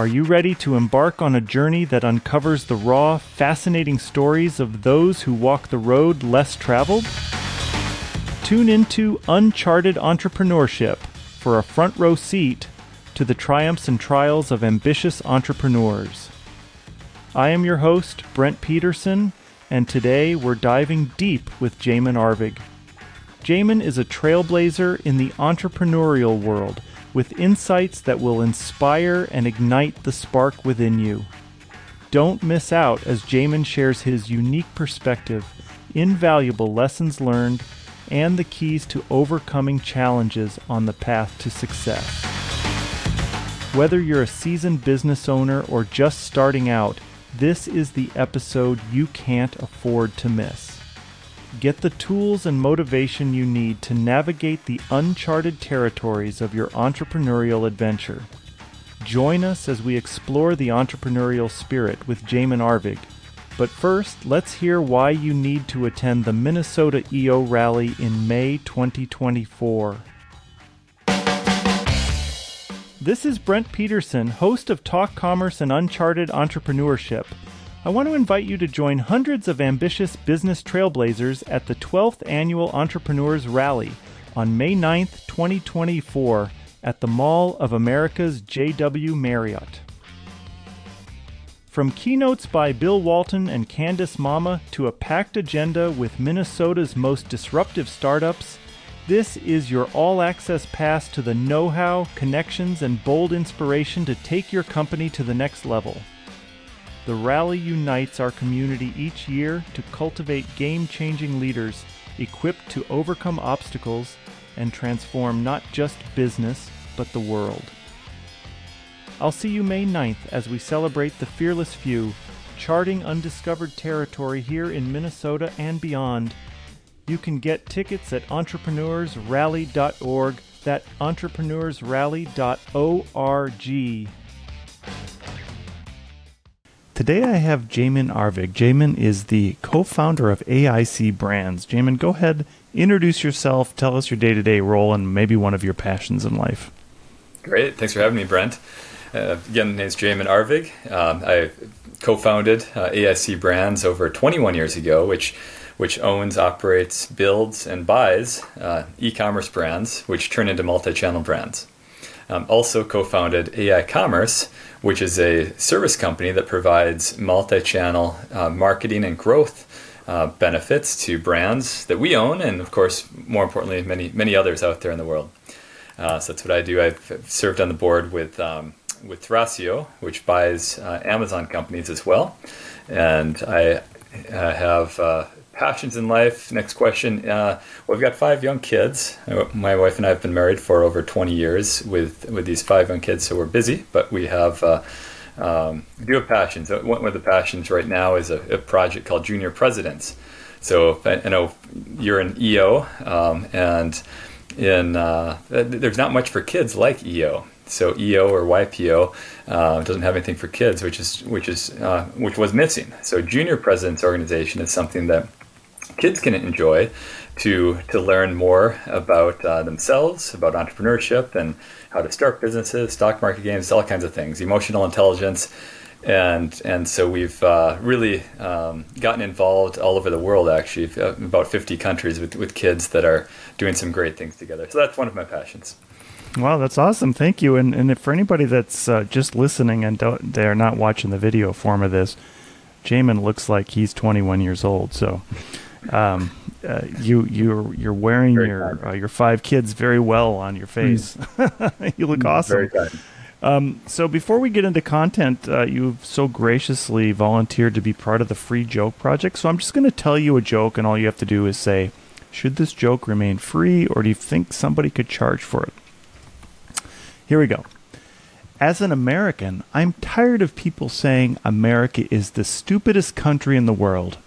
Are you ready to embark on a journey that uncovers the raw, fascinating stories of those who walk the road less traveled? Tune into Uncharted Entrepreneurship for a front row seat to the triumphs and trials of ambitious entrepreneurs. I am your host, Brent Peterson, and today we're diving deep with Jamin Arvig. Jamin is a trailblazer in the entrepreneurial world with insights that will inspire and ignite the spark within you. Don't miss out as Jamin shares his unique perspective, invaluable lessons learned, and the keys to overcoming challenges on the path to success. Whether you're a seasoned business owner or just starting out, this is the episode you can't afford to miss. Get the tools and motivation you need to navigate the uncharted territories of your entrepreneurial adventure. Join us as we explore the entrepreneurial spirit with Jamin Arvig. But first, let's hear why you need to attend the Minnesota EO Rally in May 2024. This is Brent Peterson, host of Talk Commerce and Uncharted Entrepreneurship. I want to invite you to join hundreds of ambitious business trailblazers at the 12th Annual Entrepreneurs Rally on May 9th, 2024, at the Mall of America's JW Marriott. From keynotes by Bill Walton and Candace Mama to a packed agenda with Minnesota's most disruptive startups, this is your all access pass to the know how, connections, and bold inspiration to take your company to the next level. The rally unites our community each year to cultivate game changing leaders equipped to overcome obstacles and transform not just business, but the world. I'll see you May 9th as we celebrate the fearless few, charting undiscovered territory here in Minnesota and beyond. You can get tickets at entrepreneursrally.org, that entrepreneursrally.org. Today I have Jamin Arvig. Jamin is the co-founder of AIC Brands. Jamin, go ahead, introduce yourself, tell us your day-to-day role, and maybe one of your passions in life. Great, thanks for having me, Brent. Uh, again, my name is Jamin Arvig. Um, I co-founded uh, AIC Brands over 21 years ago, which which owns, operates, builds, and buys uh, e-commerce brands, which turn into multi-channel brands. Um, also co-founded AI Commerce, which is a service company that provides multi-channel uh, marketing and growth uh, benefits to brands that we own, and of course, more importantly, many many others out there in the world. Uh, so that's what I do. I've served on the board with um, with Thrasio, which buys uh, Amazon companies as well, and I have uh, passions in life. Next question. Uh, well, we've got five young kids. My wife and I have been married for over 20 years with with these five young kids, so we're busy. But we have uh, um, do have passions. One of the passions right now is a, a project called Junior Presidents. So I, know you're an EO, um, and in uh, there's not much for kids like EO. So EO or YPO uh, doesn't have anything for kids, which is which is uh, which was missing. So Junior Presidents Organization is something that kids can enjoy to to learn more about uh, themselves, about entrepreneurship, and how to start businesses, stock market games, all kinds of things, emotional intelligence, and and so we've uh, really um, gotten involved all over the world. Actually, uh, about fifty countries with with kids that are doing some great things together. So that's one of my passions. Wow, that's awesome! Thank you. And and for anybody that's uh, just listening and they're not watching the video form of this, Jamin looks like he's 21 years old. So um, uh, you you're you're wearing very your uh, your five kids very well on your face. Mm. you look mm, awesome. Um, so before we get into content, uh, you've so graciously volunteered to be part of the Free Joke Project. So I'm just going to tell you a joke, and all you have to do is say, "Should this joke remain free, or do you think somebody could charge for it?" Here we go. As an American, I'm tired of people saying America is the stupidest country in the world.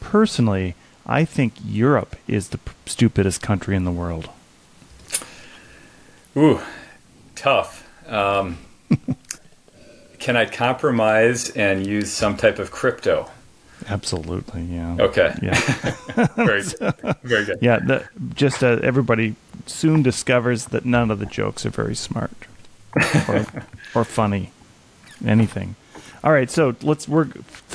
Personally, I think Europe is the p- stupidest country in the world. Ooh, tough. Um, can I compromise and use some type of crypto? Absolutely, yeah. Okay. Yeah. very, good. very good. Yeah, the, just uh, everybody soon discovers that none of the jokes are very smart or, or funny. anything. All right, so let's we're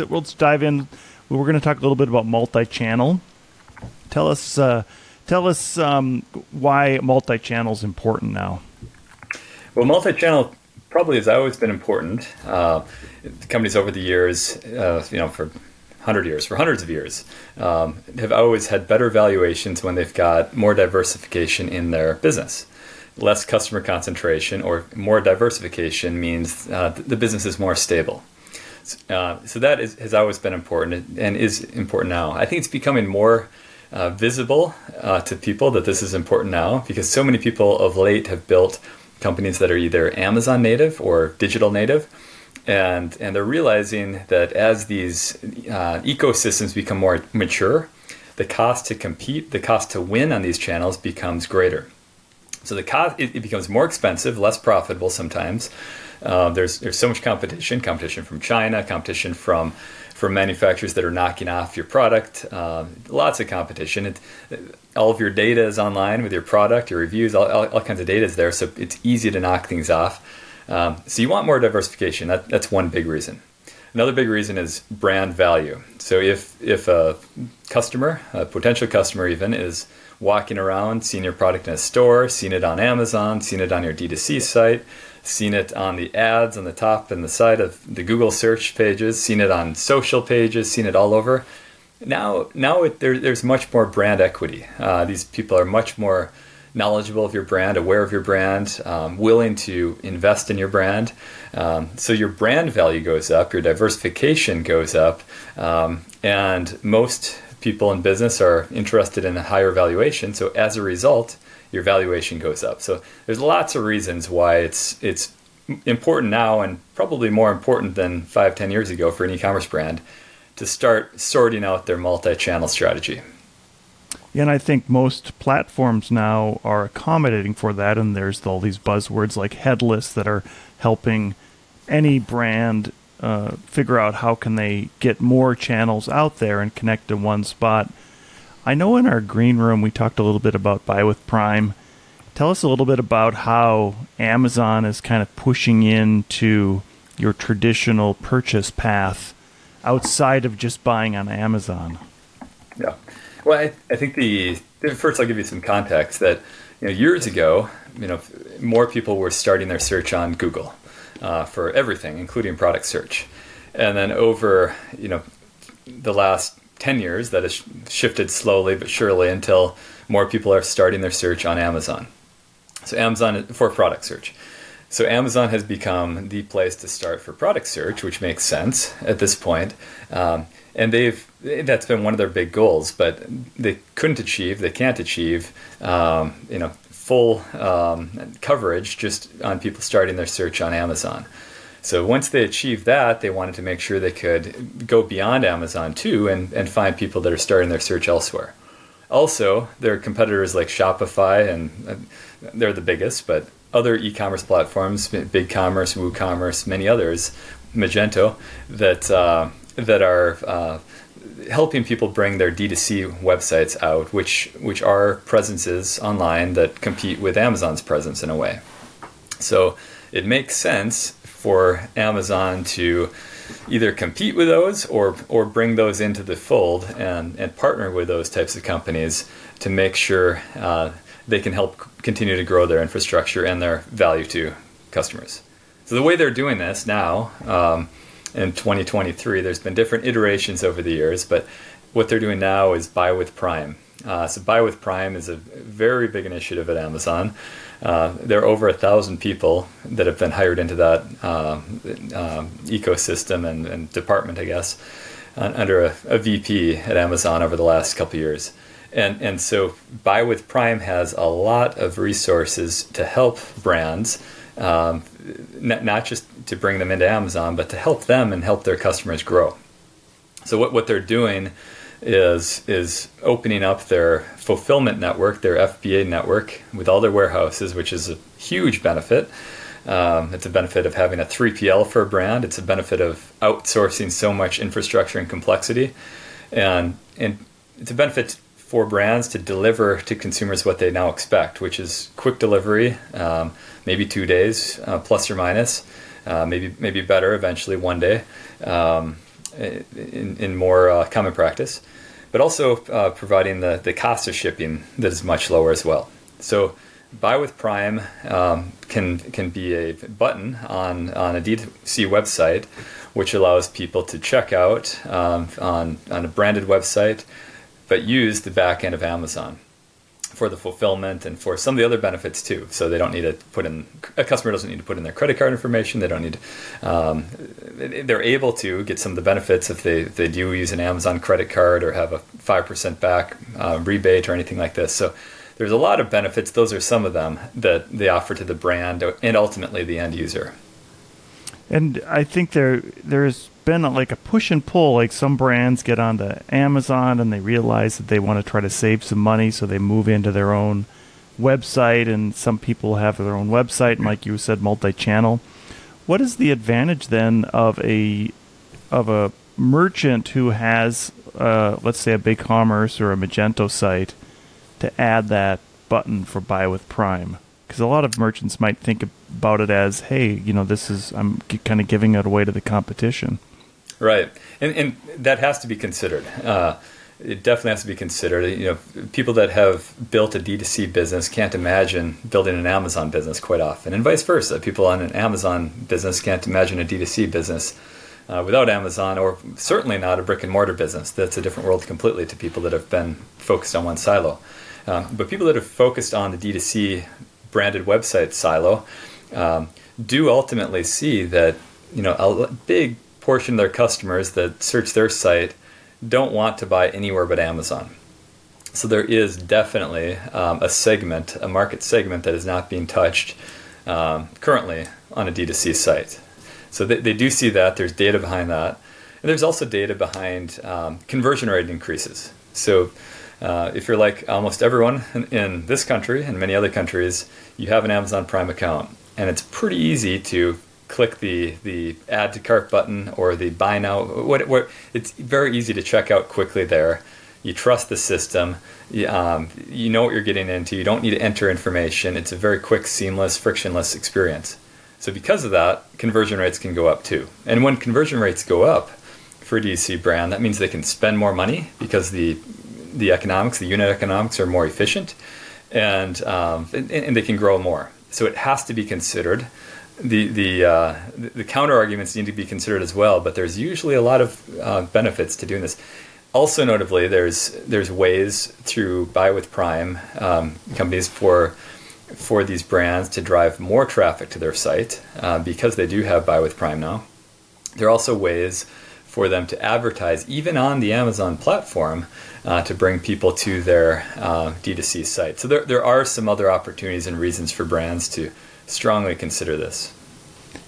let's dive in. We're going to talk a little bit about multi-channel. Tell us uh, tell us um, why multi-channel is important now. Well, multi-channel probably has always been important. Uh, companies over the years, uh, you know, for hundred years, for hundreds of years, um, have always had better valuations when they've got more diversification in their business. Less customer concentration or more diversification means uh, the business is more stable. Uh, so that is, has always been important and is important now. I think it's becoming more uh, visible uh, to people that this is important now because so many people of late have built companies that are either Amazon native or digital native and and they're realizing that as these uh, ecosystems become more mature, the cost to compete, the cost to win on these channels becomes greater. So the cost it, it becomes more expensive, less profitable sometimes. Uh, there's there's so much competition, competition from China, competition from from manufacturers that are knocking off your product. Uh, lots of competition. It, all of your data is online with your product, your reviews, all, all, all kinds of data is there. So it's easy to knock things off. Um, so you want more diversification. That, that's one big reason. Another big reason is brand value. So if if a customer, a potential customer even, is walking around, seeing your product in a store, seeing it on Amazon, seeing it on your D2C site, seeing it on the ads on the top and the side of the Google search pages, seen it on social pages, seen it all over. Now, now it, there, there's much more brand equity. Uh, these people are much more knowledgeable of your brand, aware of your brand, um, willing to invest in your brand. Um, so your brand value goes up, your diversification goes up, um, and most people in business are interested in a higher valuation. So as a result, your valuation goes up. So there's lots of reasons why it's it's important now and probably more important than five, ten years ago for an e-commerce brand to start sorting out their multi-channel strategy. Yeah, and I think most platforms now are accommodating for that, and there's all these buzzwords like headless that are helping any brand uh, figure out how can they get more channels out there and connect to one spot. I know in our green room we talked a little bit about Buy with Prime. Tell us a little bit about how Amazon is kind of pushing into your traditional purchase path outside of just buying on Amazon. Yeah. Well, I, I think the first I'll give you some context that you know years ago, you know, more people were starting their search on Google uh, for everything, including product search, and then over you know the last ten years, that has shifted slowly but surely until more people are starting their search on Amazon. So Amazon for product search. So Amazon has become the place to start for product search, which makes sense at this point. Um, and they've that's been one of their big goals, but they couldn't achieve, they can't achieve, um, you know, full um, coverage just on people starting their search on Amazon. So once they achieved that, they wanted to make sure they could go beyond Amazon too and, and find people that are starting their search elsewhere. Also, there are competitors like Shopify, and they're the biggest, but other e-commerce platforms, BigCommerce, WooCommerce, many others, Magento, that uh, that are uh, helping people bring their D2C websites out, which which are presences online that compete with Amazon's presence in a way. So it makes sense for Amazon to either compete with those or or bring those into the fold and and partner with those types of companies to make sure uh, they can help continue to grow their infrastructure and their value to customers. So the way they're doing this now. Um, in 2023. There's been different iterations over the years, but what they're doing now is Buy with Prime. Uh, so Buy with Prime is a very big initiative at Amazon. Uh, there are over a thousand people that have been hired into that uh, ecosystem and, and, department, I guess, under a, a, VP at Amazon over the last couple years. And, and so Buy with Prime has a lot of resources to help brands um, n- not just to bring them into Amazon, but to help them and help their customers grow. So what, what they're doing is is opening up their fulfillment network, their FBA network, with all their warehouses, which is a huge benefit. Um, it's a benefit of having a 3PL for a brand. It's a benefit of outsourcing so much infrastructure and complexity, and and it's a benefit for brands to deliver to consumers what they now expect, which is quick delivery, um, maybe two days, uh, plus or minus, uh, maybe maybe better eventually one day um, in, in more uh, common practice, but also uh, providing the, the cost of shipping that is much lower as well. So buy with Prime um, can can be a button on on a D2C website, which allows people to check out um, on on a branded website, but use the back end of Amazon for the fulfillment and for some of the other benefits too. So they don't need to put in a customer doesn't need to put in their credit card information. They don't need. Um, they're able to get some of the benefits if they if they do use an Amazon credit card or have a five percent back uh, rebate or anything like this. So there's a lot of benefits. Those are some of them that they offer to the brand and ultimately the end user. And I think there there's been like a push and pull. Like some brands get onto Amazon and they realize that they want to try to save some money, so they move into their own website. And some people have their own website, and like you said, multi-channel. What is the advantage then of a of a merchant who has, uh, let's say, a BigCommerce or a Magento site, to add that button for Buy with Prime? Because a lot of merchants might think about it as, hey, you know, this is I'm kind of giving it away to the competition. Right, and and that has to be considered. Uh, it definitely has to be considered. You know, people that have built a D2C business can't imagine building an Amazon business quite often, and vice versa. People on an Amazon business can't imagine a D2C business uh, without Amazon, or certainly not a brick and mortar business. That's a different world completely to people that have been focused on one silo. Um, but people that have focused on the D2C branded website silo um, do ultimately see that you know a big portion of their customers that search their site don't want to buy anywhere but Amazon. So there is definitely um, a segment, a market segment that is not being touched um, currently on a D2C site. So they, they do see that. There's data behind that. And there's also data behind um, conversion rate increases. So uh, if you're like almost everyone in, in this country and many other countries, you have an Amazon Prime account. And it's pretty easy to click the the add to cart button or the buy now. What, what it's very easy to check out quickly there. You trust the system. You, um, you know what you're getting into. You don't need to enter information. It's a very quick, seamless, frictionless experience. So because of that, conversion rates can go up too. And when conversion rates go up for a D2C brand, that means they can spend more money because the the economics, the unit economics, are more efficient, and um, and, and they can grow more. So it has to be considered the the uh, the counter arguments need to be considered as well. But there's usually a lot of uh, benefits to doing this. Also, notably, there's there's ways through Buy with Prime um, companies for for these brands to drive more traffic to their site uh, because they do have Buy with Prime now. There are also ways for them to advertise even on the Amazon platform uh, to bring people to their uh, D2C site. So there, there are some other opportunities and reasons for brands to strongly consider this.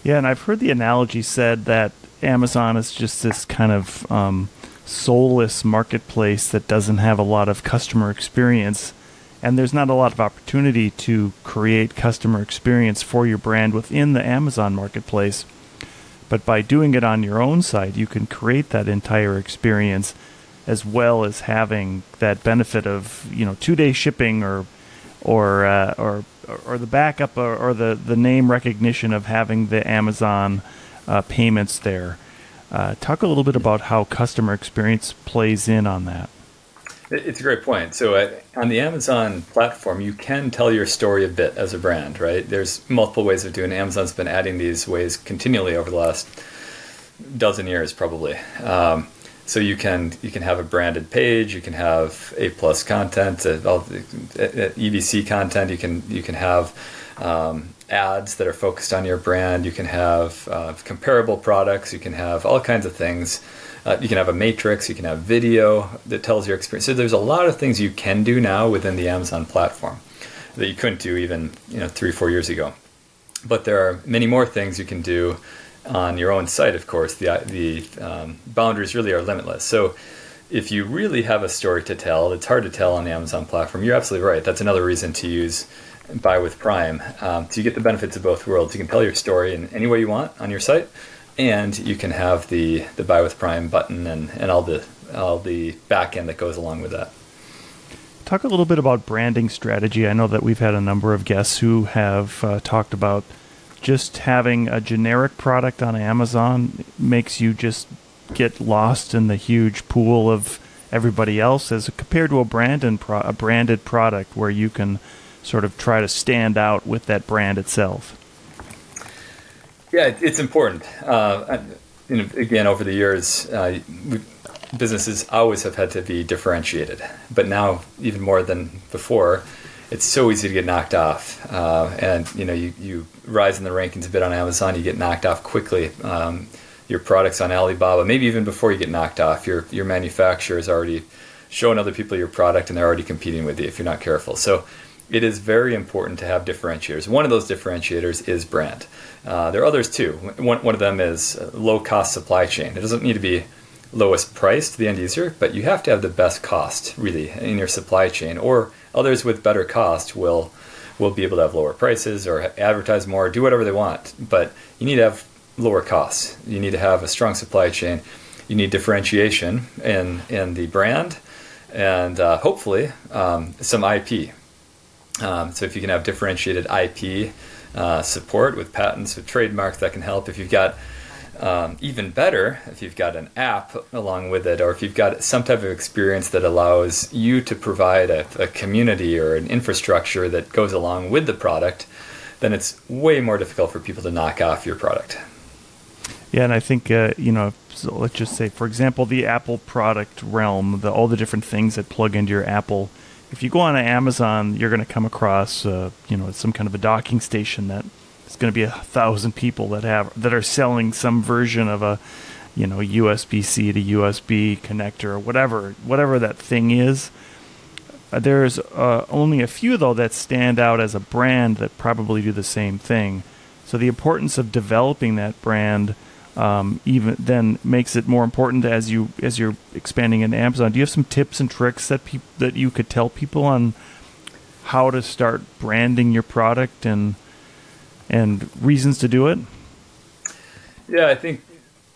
Yeah, and I've heard the analogy said that Amazon is just this kind of um, soulless marketplace that doesn't have a lot of customer experience, and there's not a lot of opportunity to create customer experience for your brand within the Amazon marketplace. But by doing it on your own site, you can create that entire experience as well as having that benefit of you know two day shipping or or uh, or or the backup or, or, the the name recognition of having the Amazon uh, payments there. Uh, talk a little bit about how customer experience plays in on that. It's a great point. So uh, on the Amazon platform, you can tell your story a bit as a brand, right? There's multiple ways of doing it. Amazon's been adding these ways continually over the last dozen years, probably. Um, so you can you can have a branded page, you can have A plus content, uh, the, uh, EBC content. You can you can have um, ads that are focused on your brand. You can have uh, comparable products. You can have all kinds of things. Uh, you can have a matrix. You can have video that tells your experience. So there's a lot of things you can do now within the Amazon platform that you couldn't do even you know three four years ago. But there are many more things you can do on your own site, of course, the, the um, boundaries really are limitless. So if you really have a story to tell, it's hard to tell on the Amazon platform. You're absolutely right. That's another reason to use Buy with Prime. Um, so you get the benefits of both worlds. You can tell your story in any way you want on your site, and you can have the, the Buy with Prime button and, and all the all the back end that goes along with that. Talk a little bit about branding strategy. I know that we've had a number of guests who have uh, talked about just having a generic product on Amazon makes you just get lost in the huge pool of everybody else as compared to a branded pro- a branded product where you can sort of try to stand out with that brand itself. Yeah, it's important. Uh, know, again, over the years, uh, businesses always have had to be differentiated, but now even more than before, it's so easy to get knocked off. Uh, and you know, you, you rise in the rankings a bit on Amazon, you get knocked off quickly. Um, your products on Alibaba, maybe even before you get knocked off, your your manufacturer is already showing other people your product, and they're already competing with you if you're not careful. So it is very important to have differentiators. One of those differentiators is brand. Uh, there are others too. One, one of them is low cost supply chain. It doesn't need to be lowest price to the end user, but you have to have the best cost really in your supply chain. Or others with better cost will will be able to have lower prices or advertise more, do whatever they want. But you need to have lower costs. You need to have a strong supply chain. You need differentiation in in the brand, and uh, hopefully um, some IP. Um, so if you can have differentiated IP uh, support with patents, with trademarks, that can help. If you've got um, even better if you've got an app along with it, or if you've got some type of experience that allows you to provide a, a, community or an infrastructure that goes along with the product, then it's way more difficult for people to knock off your product. Yeah, and I think uh, you know, so let's just say, for example, the Apple product realm, the, all the different things that plug into your Apple. If you go on Amazon, you're going to come across, uh, you know, some kind of a docking station that it's going to be a thousand people that have that are selling some version of a you know USB-C to USB connector or whatever whatever that thing is. Uh, there's uh, only a few though that stand out as a brand that probably do the same thing. So the importance of developing that brand um, even then makes it more important as you as you're expanding into Amazon. Do you have some tips and tricks that that you could tell people on how to start branding your product and and reasons to do it? Yeah, I think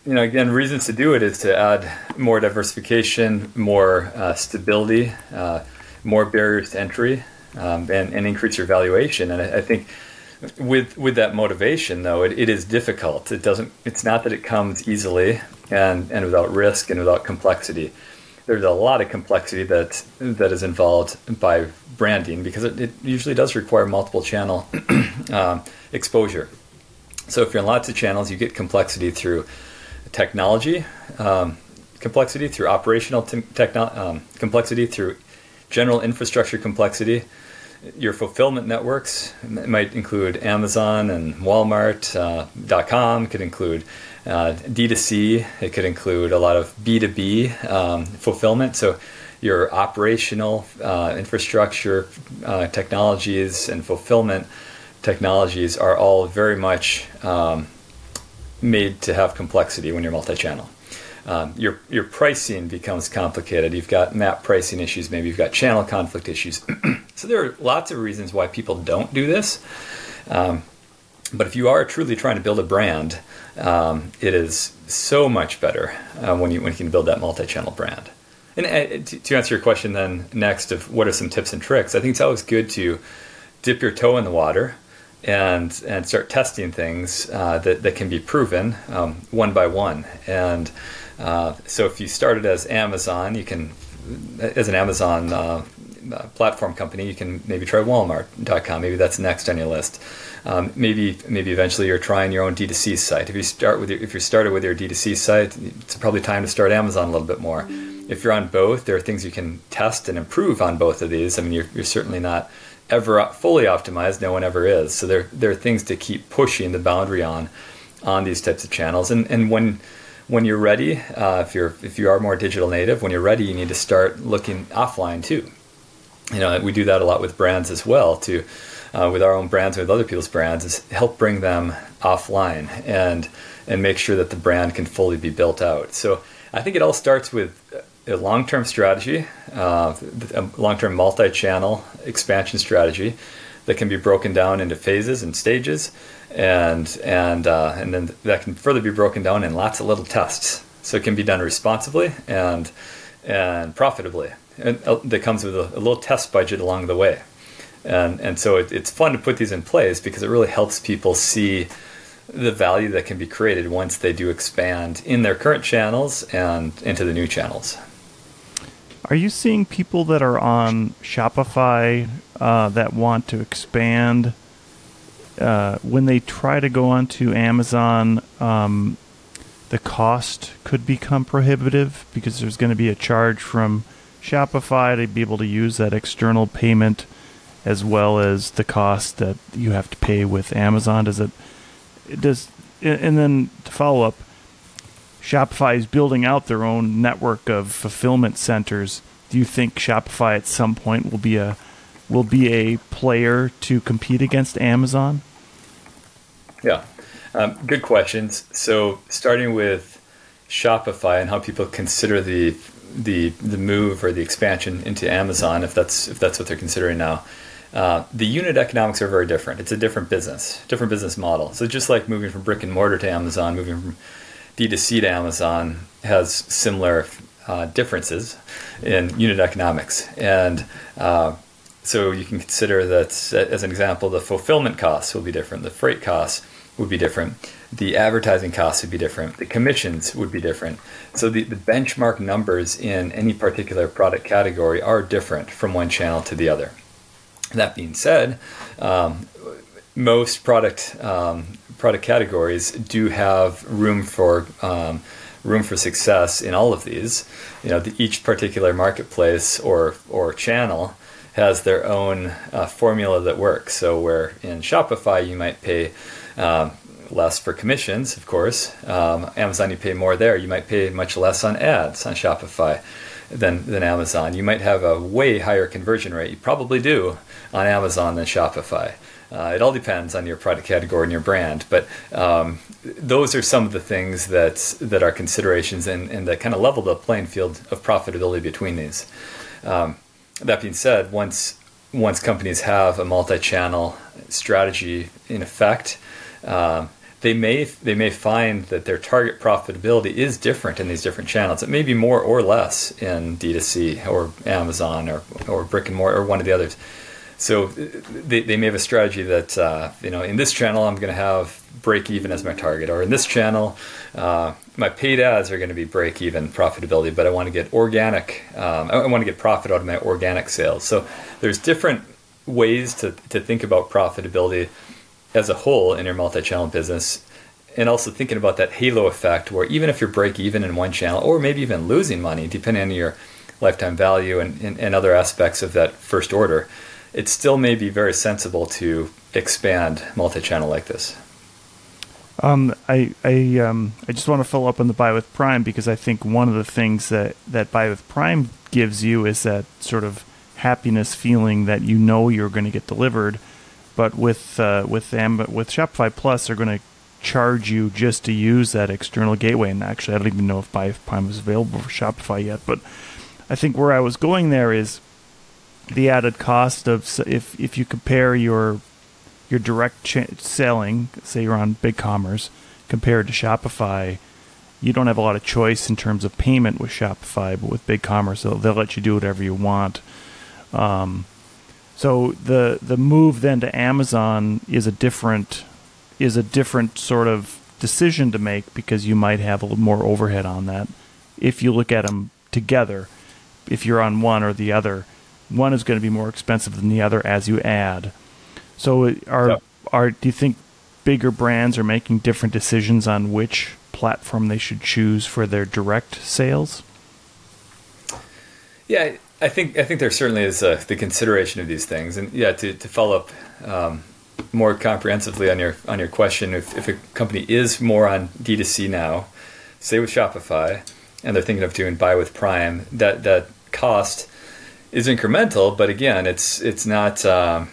you know again reasons to do it is to add more diversification, more uh, stability, uh, more barriers to entry, um, and, and increase your valuation. And I, I, think with with that motivation though, it, it is difficult. It doesn't. It's not that it comes easily and and without risk and without complexity. There's a lot of complexity that that is involved by branding because it, it usually does require multiple channel. um, exposure. So if you're in lots of channels, you get complexity through technology, um, complexity through operational te- techno- um, complexity through general infrastructure complexity. Your fulfillment networks might include Amazon and Walmart.com. Uh, could include uh, D2C. It could include a lot of B2B um, fulfillment. So your operational uh, infrastructure, uh, technologies, and fulfillment technologies are all very much um, made to have complexity when you're multi-channel. Um, your your pricing becomes complicated. You've got map pricing issues. Maybe you've got channel conflict issues. so there are lots of reasons why people don't do this. Um, but if you are truly trying to build a brand, um, it is so much better uh, when you when you can build that multi-channel brand. And uh, to, to answer your question, then next of what are some tips and tricks? I think it's always good to dip your toe in the water and and start testing things uh, that that can be proven um, one by one. And uh, so, if you started as Amazon, you can as an Amazon uh, uh platform company, you can maybe try Walmart.com. Maybe that's next on your list. Um, maybe maybe eventually you're trying your own D2C site. If you start with your, if you started with your D2C site, it's probably time to start Amazon a little bit more. If you're on both, there are things you can test and improve on both of these. I mean, you're, you're certainly not ever fully optimized. No one ever is. So there there are things to keep pushing the boundary on on these types of channels. And and when when you're ready, uh, if you're if you are more digital native, when you're ready, you need to start looking offline too. You know, we do that a lot with brands as well. To uh, with our own brands, with other people's brands, is help bring them offline and and make sure that the brand can fully be built out. So I think it all starts with a long-term strategy, uh, a long-term multi-channel expansion strategy that can be broken down into phases and stages, and and uh, and then that can further be broken down in lots of little tests. So it can be done responsibly and and profitably. And uh, that comes with a, a little test budget along the way. and and so it, it's fun to put these in place because it really helps people see the value that can be created once they do expand in their current channels and into the new channels. Are you seeing people that are on Shopify uh, that want to expand uh, when they try to go onto Amazon? Um, the cost could become prohibitive because there's going to be a charge from Shopify to be able to use that external payment as well as the cost that you have to pay with Amazon. Does it, it does and then to follow up, Shopify is building out their own network of fulfillment centers. Do you think Shopify at some point will be a will be a player to compete against Amazon? Yeah, um, good questions. So starting with Shopify and how people consider the the the move or the expansion into Amazon, if that's if that's what they're considering now. Uh, the unit economics are very different. It's a different business, different business model. So just like moving from brick and mortar to Amazon, moving from D2C to Amazon has similar uh, differences in unit economics. And uh, so you can consider that, as an example, the fulfillment costs will be different, the freight costs would be different, the advertising costs would be different, the commissions would be different. So the, the benchmark numbers in any particular product category are different from one channel to the other. That being said, um, most product um, product categories do have room for um, room for success in all of these. You know, the, each particular marketplace or or channel has their own uh, formula that works. So where in Shopify you might pay um, less for commissions, of course. Um, Amazon you pay more there. You might pay much less on ads on Shopify than than Amazon. You might have a way higher conversion rate. You probably do on Amazon than Shopify. Uh, it all depends on your product category and your brand, but um, those are some of the things that that are considerations and, and that kind of level the playing field of profitability between these. Um, that being said, once once companies have a multi-channel strategy in effect, um, they may they may find that their target profitability is different in these different channels. It may be more or less in D2C or Amazon or, or brick and mortar or one of the others so they, they may have a strategy that uh, you know in this channel I'm going to have break even as my target, or in this channel uh, my paid ads are going to be break even profitability, but I want to get organic. Um, I want to get profit out of my organic sales. So there's different ways to to think about profitability as a whole in your multi-channel business. And also thinking about that halo effect, where even if you're break even in one channel, or maybe even losing money, depending on your lifetime value and, and, and other aspects of that first order, it still may be very sensible to expand multi-channel like this. Um, I I um, I just want to follow up on the buy with Prime because I think one of the things that that buy with Prime gives you is that sort of happiness feeling that you know you're going to get delivered, but with uh, with them with Shopify Plus they're going to charge you just to use that external gateway. And actually, I don't even know if buy with Prime is available for Shopify yet, but I think where I was going there is the added cost of if if you compare your your direct selling, say you're on BigCommerce, compared to Shopify, you don't have a lot of choice in terms of payment with Shopify, but with BigCommerce, they'll, they'll let you do whatever you want. Um, so the the move then to Amazon is a different is a different sort of decision to make because you might have a little more overhead on that if you look at them together. If you're on one or the other, one is going to be more expensive than the other as you add. So are yep. are do you think bigger brands are making different decisions on which platform they should choose for their direct sales? Yeah, I think I think there certainly is uh, the consideration of these things, and yeah, to, to follow up um, more comprehensively on your on your question, if, if a company is more on D2C now, say with Shopify, and they're thinking of doing buy with Prime, that that cost is incremental, but again, it's it's not. Um,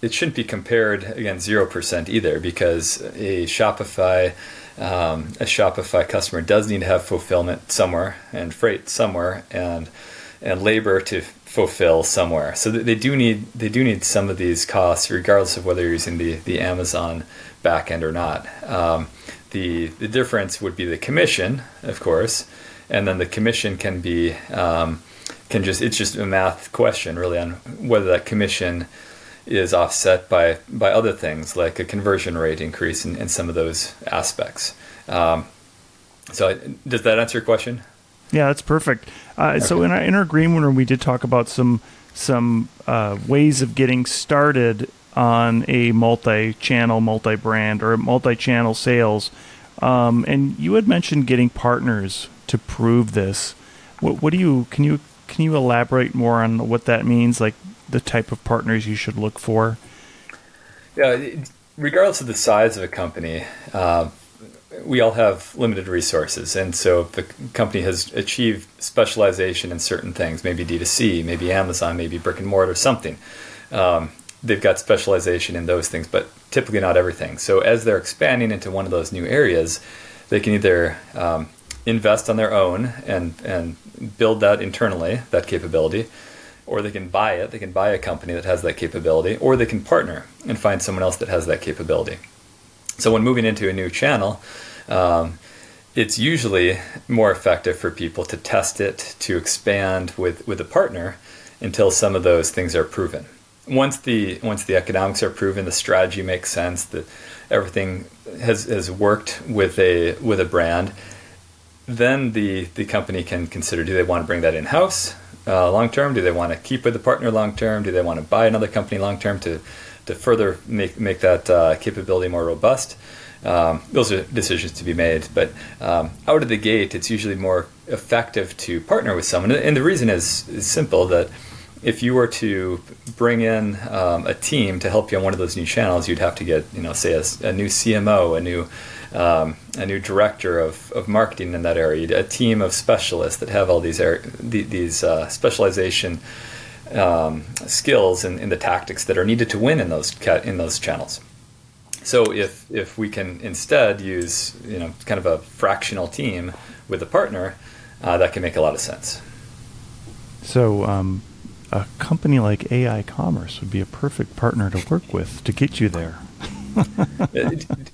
it shouldn't be compared against zero percent either, because a Shopify um, a Shopify customer does need to have fulfillment somewhere and freight somewhere and and labor to fulfill somewhere. So they do need they do need some of these costs, regardless of whether you're using the the Amazon backend or not. Um, the the difference would be the commission, of course, and then the commission can be um, can just it's just a math question really on whether that commission is offset by by other things like a conversion rate increase in, in some of those aspects. Um, so, does that answer your question? Yeah, that's perfect. Uh, okay. So, in our, in our agreement, we did talk about some some uh, ways of getting started on a multi-channel, multi-brand, or multi-channel sales. Um, and you had mentioned getting partners to prove this. What, what do you can you can you elaborate more on what that means? Like the type of partners you should look for? Yeah, regardless of the size of a company, uh, we all have limited resources. And so if the company has achieved specialization in certain things, maybe D2C, maybe Amazon, maybe brick and mortar, something, um, they've got specialization in those things, but typically not everything. So as they're expanding into one of those new areas, they can either um, invest on their own and, and build that internally, that capability, or they can buy it. They can buy a company that has that capability, or they can partner and find someone else that has that capability. So when moving into a new channel, um, it's usually more effective for people to test it, to expand with, with a partner until some of those things are proven. Once the once the economics are proven, the strategy makes sense, that everything has, has worked with a with a brand, then the the company can consider do they want to bring that in house uh, long term? Do they want to keep with the partner long term? Do they want to buy another company long term to to further make make that uh, capability more robust? Um, those are decisions to be made. But um, out of the gate, it's usually more effective to partner with someone. And the reason is, is simple that if you were to bring in um, a team to help you on one of those new channels, you'd have to get, you know, say a, a new CMO, a new um, a new director of, of marketing in that area, a team of specialists that have all these these uh, specialization um, skills in the tactics that are needed to win in those in those channels. So if if we can instead use you know kind of a fractional team with a partner, uh, that can make a lot of sense. So um, a company like AI Commerce would be a perfect partner to work with to get you there.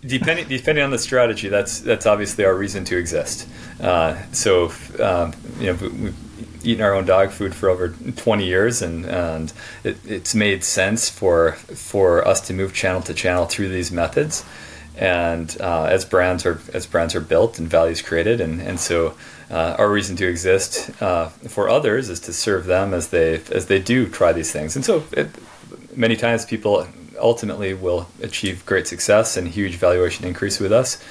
depending depending on the strategy, that's that's obviously our reason to exist. Uh, so if, um, you know we've eaten our own dog food for over 20 years, and and it, it's made sense for for us to move channel to channel through these methods. And uh, as brands are as brands are built and values created, and and so uh, our reason to exist uh, for others is to serve them as they as they do try these things. And so it, many times people ultimately will achieve great success and huge valuation increase with us.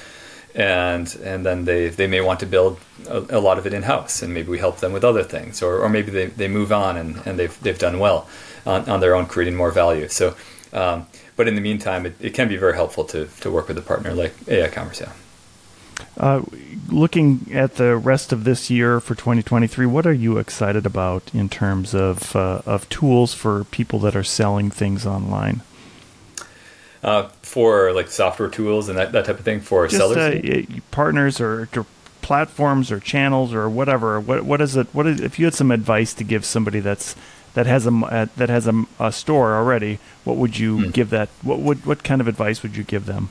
And and then they, they may want to build a, a lot of it in house, and maybe we help them with other things, or, or maybe they, they move on and, and they've they've done well on, on their own, creating more value. So, um, but in the meantime, it, it can be very helpful to, to work with a partner like AI Commerce. Yeah. Uh, looking at the rest of this year for 2023, what are you excited about in terms of uh, of tools for people that are selling things online? Uh, for like software tools and that, that type of thing for Just, sellers? Uh, partners or, or, platforms or channels or whatever. What what is it? What is if you had some advice to give somebody that's that has a uh, that has a, a, store already? What would you hmm. give that? What would what kind of advice would you give them?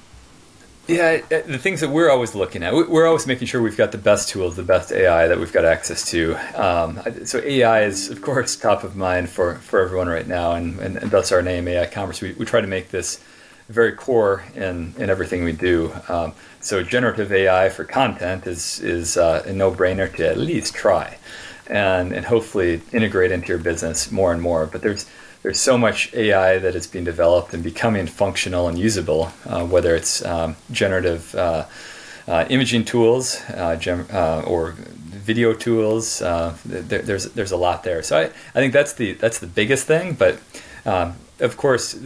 Yeah, uh, the things that we're always looking at, we're always making sure we've got the best tools, the best AI that we've got access to. Um, so AI is, of course, top of mind for, for everyone right now, and, and, and thus our name, AI Commerce. We, we try to make this very core in, in everything we do. Um, so generative AI for content is is uh, a no brainer to at least try, and and hopefully integrate into your business more and more. But there's there's so much AI that is being developed and becoming functional and usable, uh, whether it's um, generative uh, uh imaging tools uh, gem, uh, or video tools. There, there's there's a lot there. So I, I think that's the that's the biggest thing. But um, of course,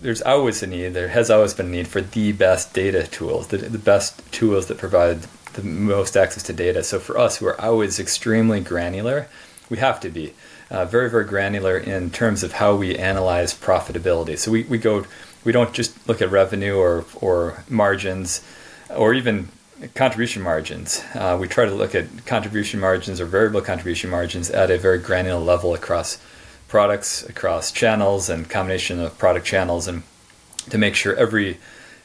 there's always a need, there has always been a need for the best data tools, the, the best tools that provide the most access to data. So for us, we're always extremely granular, we have to be uh, very, very granular in terms of how we analyze profitability. So we, we go, we don't just look at revenue or, or margins or even contribution margins. Uh, we try to look at contribution margins or variable contribution margins at a very granular level across products across channels and combination of product channels and to make sure every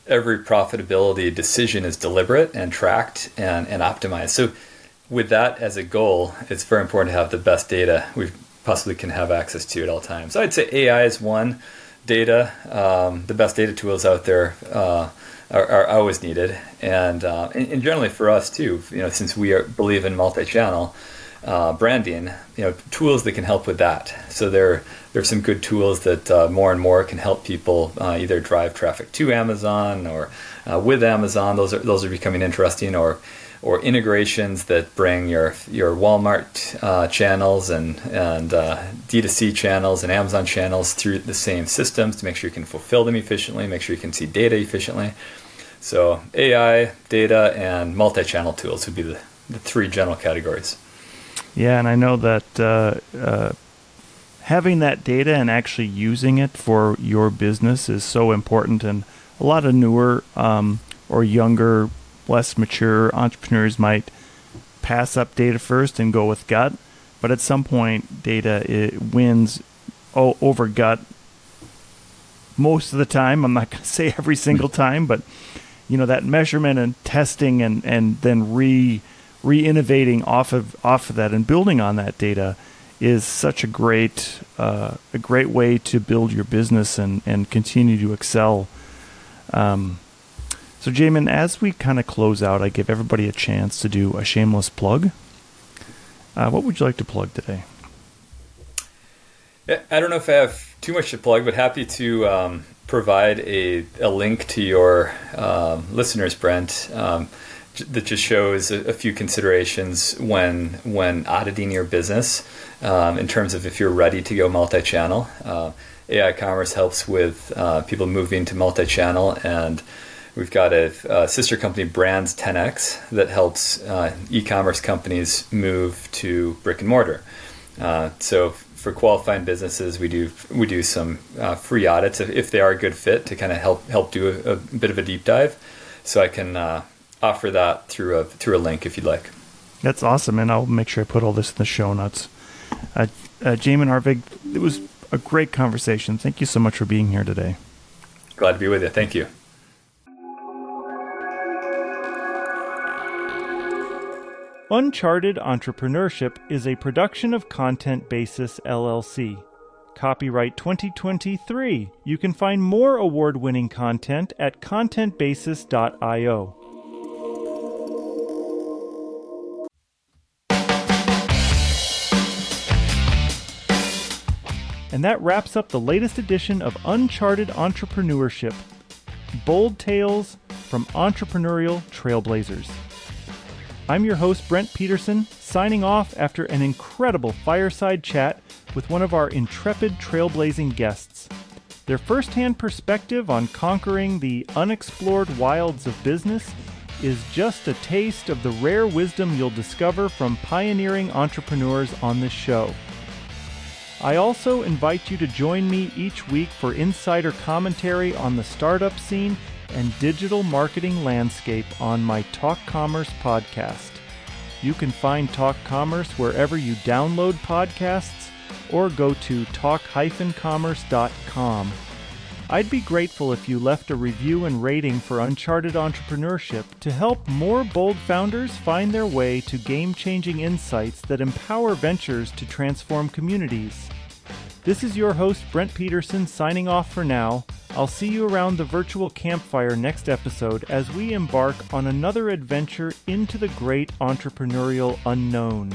every profitability decision is deliberate and tracked and, and optimized. So with that as a goal, it's very important to have the best data we possibly can have access to at all times. So I'd say AI is one, data, um, the best data tools out there uh, are, are, always needed, and, uh, and, and generally for us too. You know, since we are, believe in multi-channel uh, branding, you know, tools that can help with that. So there there are some good tools that uh, more and more can help people uh, either drive traffic to Amazon or uh, with Amazon. Those are those are becoming interesting, or or integrations that bring your your Walmart uh, channels and and uh, D2C channels and Amazon channels through the same systems to make sure you can fulfill them efficiently, make sure you can see data efficiently. So AI, data, and multi-channel tools would be the, the three general categories. Yeah, and I know that uh, uh, having that data and actually using it for your business is so important. And a lot of newer um, or younger less mature entrepreneurs might pass up data first and go with gut, but at some point, data wins over gut most of the time. I'm not going to say every single time, but you know that measurement and testing and and then re re innovating off of off of that and building on that data is such a great uh, a great way to build your business and and continue to excel. Um, so, Jamin, as we kind of close out, I give everybody a chance to do a shameless plug. Uh, what would you like to plug today? I don't know if I have too much to plug, but happy to um, provide a, a link to your um, listeners, Brent, um, that just shows a, a, few considerations when when auditing your business um, in terms of if you're ready to go multi-channel. Uh, AI commerce helps with uh, people moving to multi-channel and We've got a, a, sister company, Brands 10x, that helps uh, e-commerce companies move to brick and mortar. Uh, so for qualifying businesses, we do we do some uh, free audits if, if, they are a good fit to kind of help help do a, a, bit of a deep dive. So I can uh, offer that through a through a link if you'd like. That's awesome, and I'll make sure I put all this in the show notes. Uh, uh, Jamin Arvig, it was a great conversation. Thank you so much for being here today. Glad to be with you. Thank you. Uncharted Entrepreneurship is a production of Content Basis LLC. Copyright 2023. You can find more award winning content at contentbasis.io. And that wraps up the latest edition of Uncharted Entrepreneurship Bold Tales from Entrepreneurial Trailblazers. I'm your host, Brent Peterson, signing off after an incredible fireside chat with one of our intrepid trailblazing guests. Their firsthand perspective on conquering the unexplored wilds of business is just a taste of the rare wisdom you'll discover from pioneering entrepreneurs on this show. I also invite you to join me each week for insider commentary on the startup scene and digital marketing landscape on my Talk Commerce podcast. You can find Talk Commerce wherever you download podcasts or go to talk-commerce.com. I'd be grateful if you left a review and rating for Uncharted Entrepreneurship to help more bold founders find their way to game changing insights that empower ventures to transform communities. This is your host, Brent Peterson, signing off for now. I'll see you around the virtual campfire next episode as we embark on another adventure into the great entrepreneurial unknown.